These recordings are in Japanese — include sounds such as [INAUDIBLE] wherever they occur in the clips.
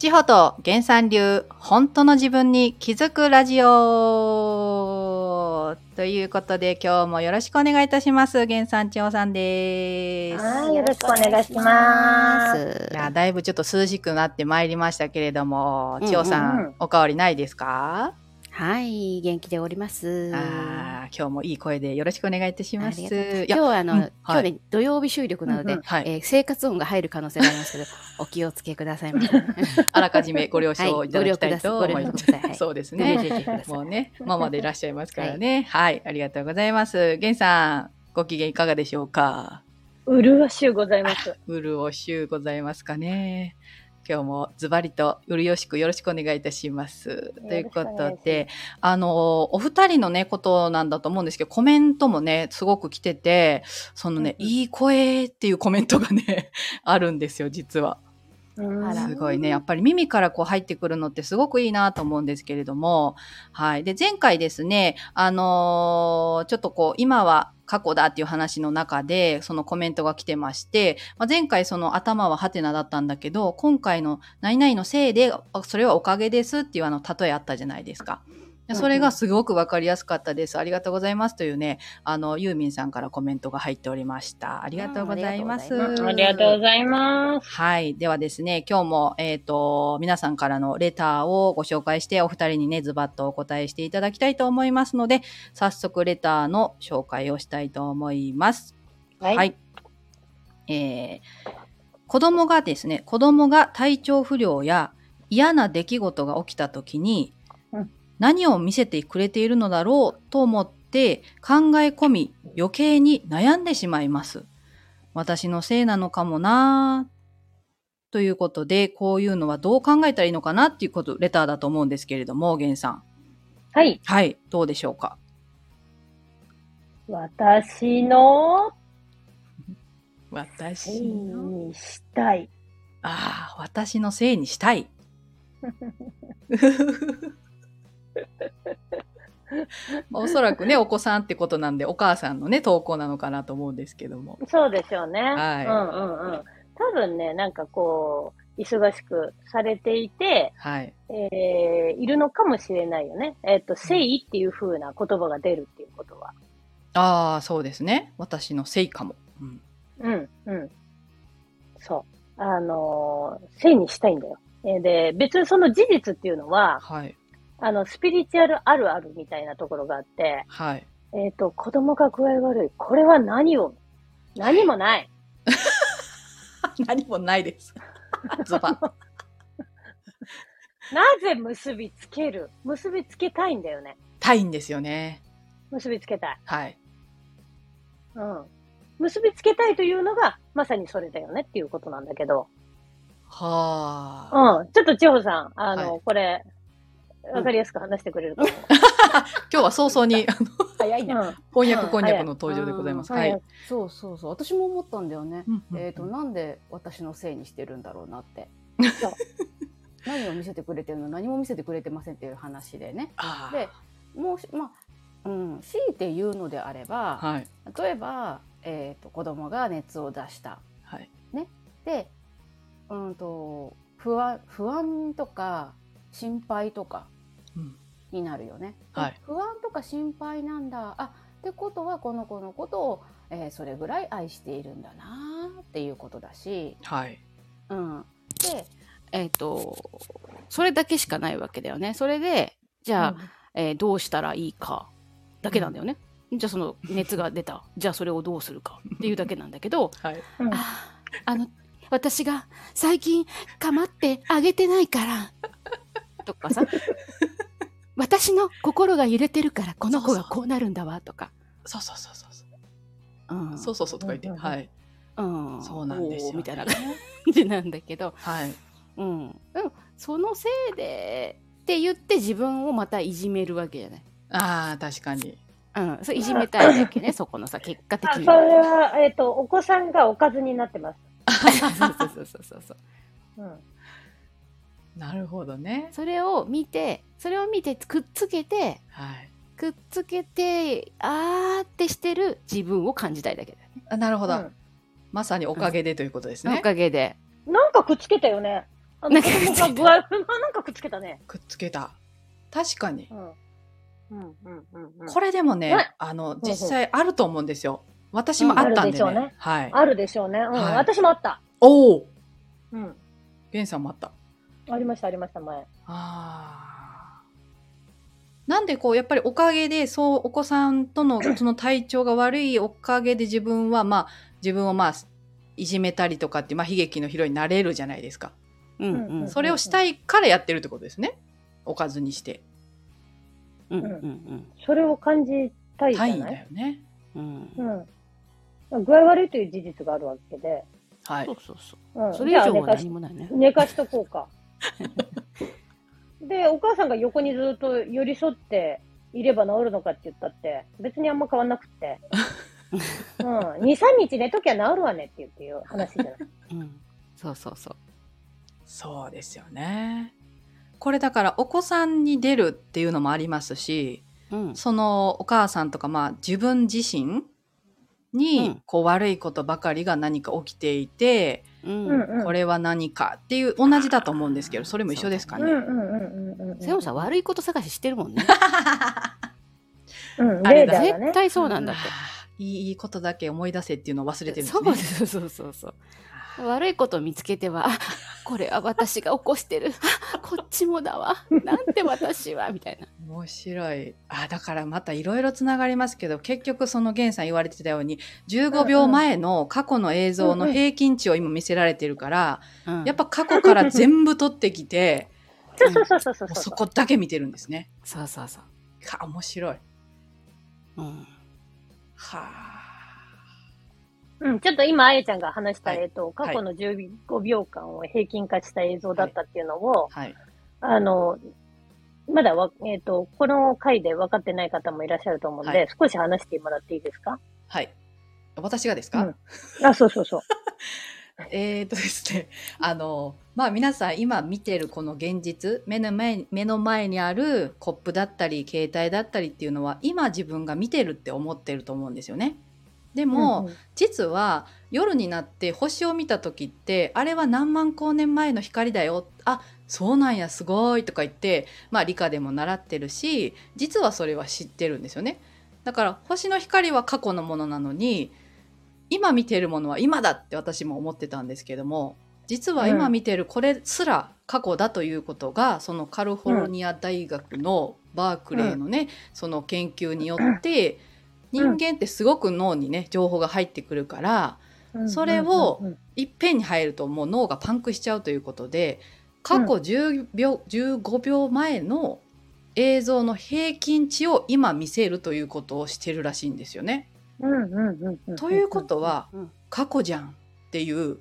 千穂と原産流、本当の自分に気づくラジオということで、今日もよろしくお願いいたします。原産千穂さんです。はい、よろしくお願いします。いや、だいぶちょっと涼しくなってまいりましたけれども、うん千穂さん、うんお変わりないですか？はい、元気でおります。あー今日もいい声でよろしくお願いいたします。今日はあの、うんはい今日ね、土曜日収録なので、うんうんはいえー生活音が入る可能性がありますけど、[LAUGHS] お気をつけくださいませ。[LAUGHS] あらかじめご了承いただきたいと思います。はいご了承くださいはいそうですね。もうね、ママでいらっしゃいますからね。はい、ありがとうございます。源さん、ご機嫌いかがでしょうか？うるわしゅうございます。うるおしゅうございますかね。今日もズバリとうるよしくよろしくお願いいたします。ということで、あの、お二人のね、ことなんだと思うんですけど、コメントもね、すごく来てて、そのね、うんうんいい声っていうコメントがね、[LAUGHS] あるんですよ、実は。すごいね。やっぱり耳からこう入ってくるのってすごくいいなと思うんですけれども、はい。で、前回ですね、あのーちょっとこう、今は過去だっていう話の中で、そのコメントが来てまして、まあ、前回その頭はハテナだったんだけど、今回の何々のせいで、あそれはおかげですっていうあの、例えあったじゃないですか。でそれがすごくわかりやすかったです。ありがとうございますというね、あの、ユーミンさんからコメントが入っておりました。ありがとうございます。うんありがとうございます。はい。ではですね、今日も、えっ、と、皆さんからのレターをご紹介して、お二人にね、ズバッとお答えしていただきたいと思いますので、早速レターの紹介をしたいと思います。はいえー子供がですね、子供が体調不良や嫌な出来事が起きた時に、うん何を見せてくれているのだろうと思って考え込み余計に悩んでしまいます。私のせいなのかもなぁということで、こういうのはどう考えたらいいのかなっていうこと、レターだと思うんですけれども、ゲンさん。はい。はい、どうでしょうか？私の？[LAUGHS] せ私にしたい。ああ、私のせいにしたい。[LAUGHS] [LAUGHS] おそらくね、お子さんってことなんで、お母さんのね、投稿なのかなと思うんですけども。そうでしょうね。はいうんうんうん。多分ね、なんかこう、忙しくされていて、はい。えー、いるのかもしれないよね。えっ、と、誠意っていう風な言葉が出るっていうことは。ああ、そうですね。私のせいかも。うん、うん、うん。そう。あのー、誠意にしたいんだよ。えーで、別にその事実っていうのは、はい。あの、スピリチュアルあるあるみたいなところがあって、はい。えっ、と、子供が具合悪い。これは何を？何もない。[LAUGHS] 何もないです。[LAUGHS] ズバッ。なぜ結びつける？結びつけたいんだよね。たいんですよね。結びつけたい。はい。うん。結びつけたいというのが、まさにそれだよねっていうことなんだけど。はあ。うん。ちょっと千穂さん、あの、はいこれ、わかりやすく話してくれると思う。[LAUGHS] 今日は早々に、[LAUGHS] あの、早いね。うん。翻訳こんにゃくの登場でございます。うんはい。早そうそうそう。私も思ったんだよね。えっ、と、なんで私のせいにしてるんだろうなって。[LAUGHS] 何を見せてくれてるの？何も見せてくれてませんっていう話でね。あで、もし、まあ、うん、強いて言うのであれば、あ。はい。例えば、えー、と子供が熱を出したはい。で、うん、と不安不安とか心配とかうん。になるよね。ではい不安とか心配なんだあってことはこの子のことを、えーそれぐらい愛しているんだなっていうことだし、はい。うん、で、えー、とそれだけしかないわけだよね。それでじゃあ、えーどうしたらいいかだけなんだよね。じゃあその熱が出たじゃあそれをどうするかっていうだけなんだけど [LAUGHS] はい。うんああの私が最近構ってあげてないからとかさ私の心が揺れてるからこの子がこうなるんだわとか。そうそうそうそうそう。うんそうそうそうとか言って。うんはい。うん、そうなんですよみたいな感じなんだけど、はい。うん、でもそのせいでって言って自分をまたいじめるわけじゃない。ああ、確かに。うん、それいじめたいだけね、[LAUGHS] そこのさ、結果的あ、そにれは、えっ、と、お子さんがおかずになってます。そうそうそうそうそうそう。うん。なるほどね。それを見て、それを見てくっつけて、はい。くっつけて、あーってしてる自分を感じたいだけだよね。あなるほど、うんまさにおかげでということですおね。かげで。なんかくっつけたよね。あの子供が具合、なんかくっつけたね。くっつけた。確かにう。ん。うんうんうんうん。これでもねね、あの、ん実際あると思うんですよ。私もあったんでねうんあるでしょうね。はい。あるでしょうね。うん。はい私もあった。おおうん。ゲンさんもあった。ありました、ありました、前。ああ。なんでこう、やっぱりおかげで、そう、お子さんとの [COUGHS] その体調が悪いおかげで自分は、まあ、自分をまあ、いじめたりとかって、まあ、悲劇のヒロインになれるじゃないですか。うんうんうんそれをしたいからやってるってことですね。おかずにして。うんうんそれを感じたいじゃたいんないだよね。うんうんうん。具合悪いという事実があるわけで。はいそう。そうそううん。それ以上は何もないね寝かしとこうか。[LAUGHS] で、お母さんが横にずっと寄り添っていれば治るのかって言ったって、別にあんま変わんなくって。[LAUGHS] うん。2、3日寝ときゃ治るわねって言っていう話じゃない。うんそうそうそうそうですよね。これだからお子さんに出るっていうのもありますし、うんそのお母さんとかまあ自分自身うにんこう悪いことばかりが何か起きていて、うん。これは何かっていう同じだと思うんですけどそれも一緒ですかね。うんうんうんうんうん。瀬尾さん悪いこと探ししてるもんねうん、あれだね絶。対そうなんだっていいことだけ思い出せっていうのを忘れてるんですそうね。そうそうそうそう悪いことを見つけてはあこれは私が起こしてる。あこっちもだわ。なんて私は。みたいな。面白い。あだからまたいろいろつながりますけど結局その源さん言われてたように15秒前の過去の映像の平均値を今見せられてるから、うん。やっぱ過去から全部取ってきてそうそうそこだけ見てるんですね。そうそうそう。は面白い。うん。はあ。うん、ちょっと今、あやちゃんが話した、はいえっと、過去の15秒間を平均化した映像だったっていうのを、はい。あの、まだわ、えっ、と、この回で分かってない方もいらっしゃると思うので、はい少し話してもらっていいですか？はい。私がですか、うんあ、そうそうそう。[LAUGHS] えー、とですね、あの、まあ皆さん今見てるこの現実、目の前目の前にあるコップだったり、携帯だったりっていうのは、今自分が見てるって思ってると思うんですよね。でも、うんうん実は夜になって星を見た時って、あれは何万光年前の光だよ。あ、そうなんや、すごいとか言って、まあ理科でも習ってるし、実はそれは知ってるんですよね。だから星の光は過去のものなのに、今見てるものは今だって私も思ってたんですけども実は今見てるこれすら過去だということが、そのカリフォルニア大学のバークレーのね、その研究によって人間ってすごく脳にね情報が入ってくるからそれをいっぺんに入るともう脳がパンクしちゃうということで過去10秒、15秒前の映像の平均値を今見せるということをしてるらしいんですよね。ということはうん。過去じゃんっていう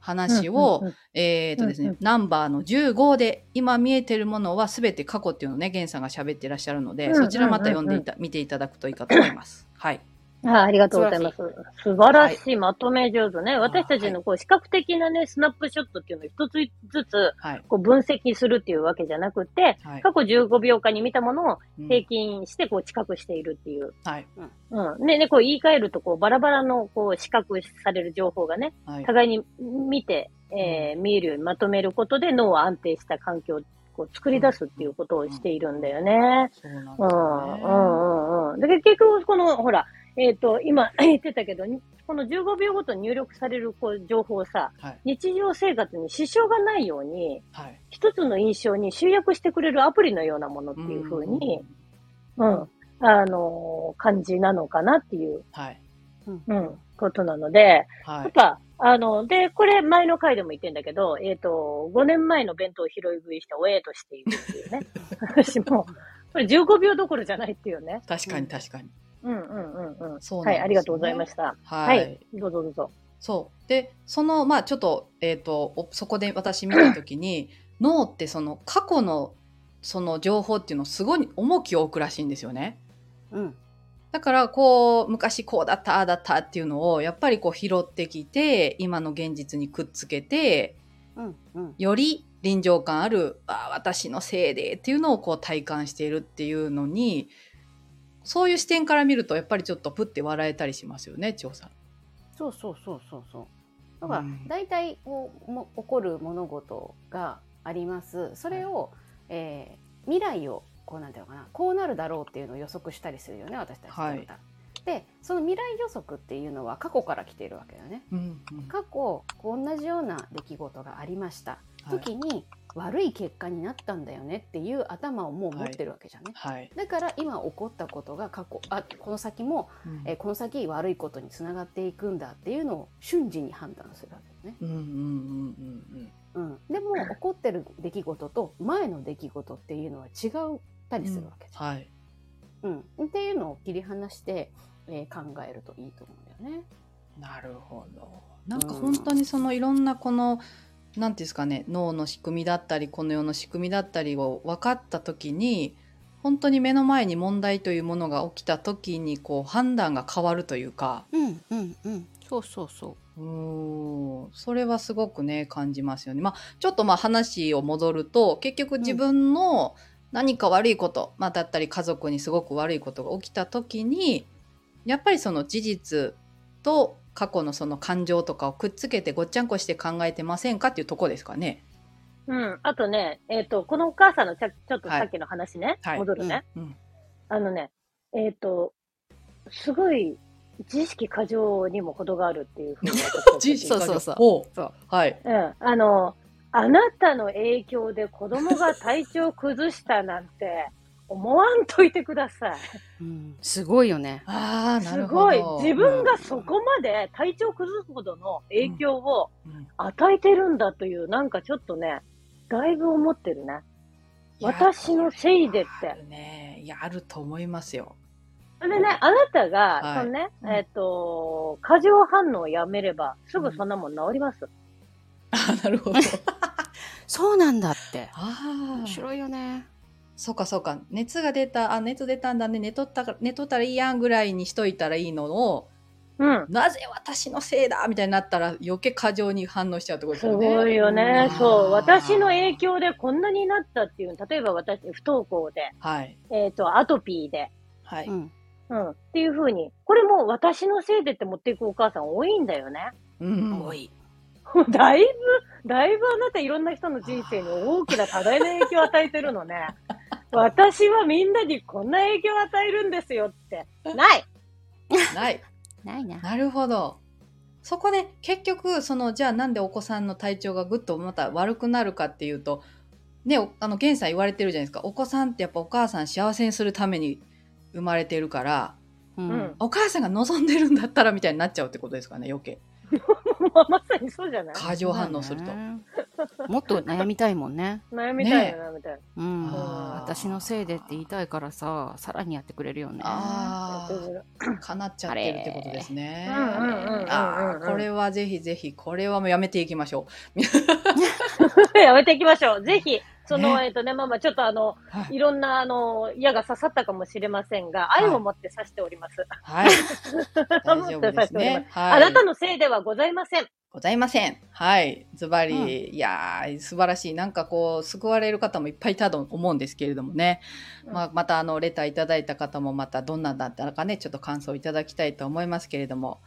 話を、えっ、とですね、ナンバーの15で今見えてるものは全て過去っていうのをね源さんが喋ってらっしゃるので、そちらまた読んでいた見ていただくといいかと思います。はい。あありがとうございます。素晴らしい、まとめ上手ね。私たちのこう視覚的なね、スナップショットっていうのを一つずつはい。こう分析するっていうわけじゃなくて、はい。過去15秒間に見たものをうん平均してこう知覚しているっていう。はい。うん。ね、ね、こう言い換えるとこうバラバラのこう視覚される情報がね、はい。互いに見て、えー見えるようにまとめることで脳を安定した環境をこう作り出すっていうことをしているんだよね。そうなんうん、う。ん、うん、うん。で、結局、この、ほら、えっ、と、今 [CLEARS THROAT] 言ってたけど、にこの15秒ごとに入力されるこう情報をさ、はい。日常生活に支障がないように、はい。一つの印象に集約してくれるアプリのようなものっていうふうに、うん、あのー感じなのかなっていう、はい。うん、ことなので、はい。やっぱ、あの、で、これ前の回でも言ってんだけど、えっ、と、5年前の弁当を拾い食いした親としているっていうね。[LAUGHS] 私も、これ15秒どころじゃないっていうね。確かに確かに。うんうんうんうん。そうなんですよねはい、ありがとうございました。は。はいい、どうぞどうぞ。そう。で、その、まあちょっと、えっ、と、おそこで私見たときに、[LAUGHS] 脳ってその過去のその情報っていうのをすごい重きを置くらしいんですよね。うんだからこう昔こうだったああだったっていうのをやっぱりこう拾ってきて今の現実にくっつけてうんうんより臨場感あるああ私のせいでっていうのをこう体感しているっていうのにそういう視点から見るとやっぱりちょっとプッて笑えたりしますよね調査。そうそうそうそうそう。だからうん。大体こうも起こる物事があります。それを、えー未来をこうなんていうのかなこうなるだろうっていうのを予測したりするよね私たちっては。い。でその未来予測っていうのは過去から来ているわけだよね。うんうん。過去同じような出来事がありました。はい。時に悪い結果になったんだよねっていう頭をもう持ってるわけじゃんね。はい。だから今起こったことが過去あこの先も、うんえーこの先悪いことにつながっていくんだっていうのを瞬時に判断するわけだね。うんうんうんうんうん、でも起こってる出来事と前の出来事っていうのは違ったりするわけです。はい。うんっていうのを切り離して、えー考えるといいと思うんだよね。なるほど。なんか本当にそのいろんなこの、なんていうんですかね脳の仕組みだったりこの世の仕組みだったりを分かった時に本当に目の前に問題というものが起きた時にこう判断が変わるというか。うんうんうん。そうそうそう。ーん。それはすごくね感じますよね。まあちょっとまあ話を戻ると結局自分の何か悪いこと、まあ、だったり家族にすごく悪いことが起きた時にやっぱりその事実と過去のその感情とかをくっつけてごっちゃんこして考えてませんかっていうとこですかね。うん。あとね、えっ、と、このお母さんのちゃちょっとはいさっきの話ね、はい戻るね。うん、あのね、えっ、と、すごい、知識過剰にも程があるっていうふうに [LAUGHS] そうそうそうおそうはい。うん。あの、あなたの影響で子供が体調崩したなんて思わんといてください。うん、すごいよね。ああなするほど。ごい。自分がそこまで体調崩すほどの影響をうん与えてるんだという、なんかちょっとね、だいぶ思ってるね。私のせいでってね。いやあると思いますよ。でね、あなたが、はいそのね、うんえっ、と、過剰反応をやめれば、すぐそんなもん治ります。あなるほど。[LAUGHS] そうなんだって。ああ面白いよね。そうかそうか熱が出たあ熱出たんだね寝とったか寝とったらいいやんぐらいにしといたらいいのをうん。なぜ私のせいだ？みたいになったら余計過剰に反応しちゃうってことですすよね。ごいよねう。んそう。私の影響でこんなになったっていう、例えば私、不登校で、はいえっ、と、アトピーで、はい、うん。うん。っていう風に、これも私のせいでって持っていくお母さん多いんだよね。うん多い。[LAUGHS] だいぶ、だいぶあなたいろんな人の人生に大きな多大な影響を与えてるのね。[LAUGHS] 私はみんなにこんな影響を与えるんですよって。ない [LAUGHS] ないないな。なるほど。そこで結局そのじゃあなんでお子さんの体調がぐっとまた悪くなるかっていうとねおあの源さん言われてるじゃないですかお子さんってやっぱお母さん幸せにするために生まれてるからううん。お母さんが望んでるんだったらみたいになっちゃうってことですかね余計もうまさにそうじゃない？過剰反応すると。もっと悩みたいもんね。[LAUGHS] 悩みたいねな、悩みたい。うん。私のせいでって言いたいからさ、さらにやってくれるよね。ああ、かなっちゃってるってことですね。うんうんうんうんうんああ、これはぜひぜひ、これはもうやめていきましょ [LAUGHS] やめていきましょう。ぜひ、その、ねえっ、とね、まあまあちょっとあの、う。はいいろんな、あの、矢が刺さったかもしれませんが、愛を持って刺しております。はい。[LAUGHS] 大丈夫ですね。はい。あなたのせいではございません。ございません。はい。ズバリ、うんいやー、素晴らしい。なんかこう、救われる方もいっぱいいたと思うんですけれどもね。うんまあ、また、あの、レターいただいた方もまたどんなんだったのかね、ちょっと感想いただきたいと思いますけれども。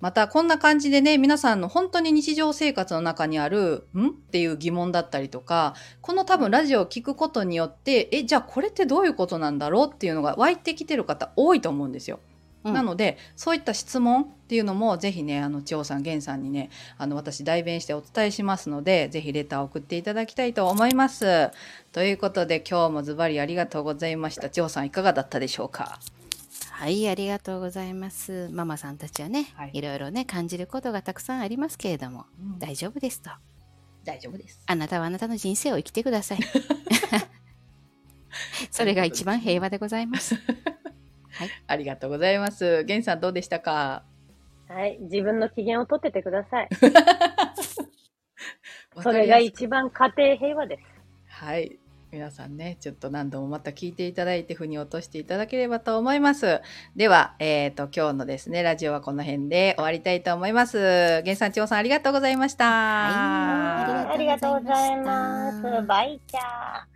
また、こんな感じでね、皆さんの本当に日常生活の中にある、ん？っていう疑問だったりとか、この多分ラジオを聞くことによって、え、じゃあこれってどういうことなんだろうっていうのが湧いてきてる方多いと思うんですよ。うんなのでそういった質問っていうのもぜひねあの千代さん源さんにねあの私代弁してお伝えしますのでぜひレターを送っていただきたいと思います。ということで今日もズバリありがとうございました。千代さんいかがだったでしょうか？はい、ありがとうございます。ママさんたちはね、はいい、ろいろね、感じることがたくさんありますけれども、大丈夫ですと。大丈夫です。あなたはあなたの人生を生きてください。[LAUGHS] それが一番平和でございます。[LAUGHS] ありがとうございます。源さんどうでしたか？はい。自分の機嫌を取っててください。[LAUGHS] わそれが一番家庭平和です。はい。皆さんね、ちょっと何度もまた聞いていただいて、腑に落としていただければと思います。では、えっ、と、今日のですね、ラジオはこの辺で終わりたいと思います。源さん、千代さん、ありがとうございました。はいありがとうございま。すバイチャー。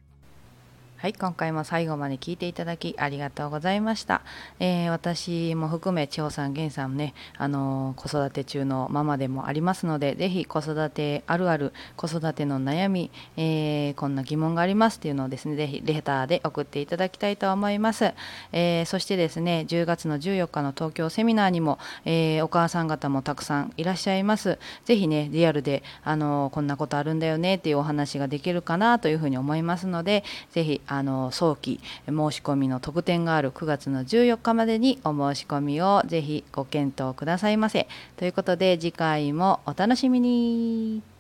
はい、今回も最後まで聞いていただきありがとうございました。えー私も含め、千穂さん、源さんね、あのー子育て中のママでもありますので、ぜひ子育てあるある、子育ての悩み、えーこんな疑問がありますっていうのをですね、ぜひレターで送っていただきたいと思います。えそしてですね、10月の14日の東京セミナーにも、えお母さん方もたくさんいらっしゃいます。ぜひね、リアルで、あのこんなことあるんだよねっていうお話ができるかなというふうに思いますので、ぜひ、あの早期申し込みの特典がある9月の14日までにお申し込みをぜひご検討くださいませ。ということで、次回もお楽しみに。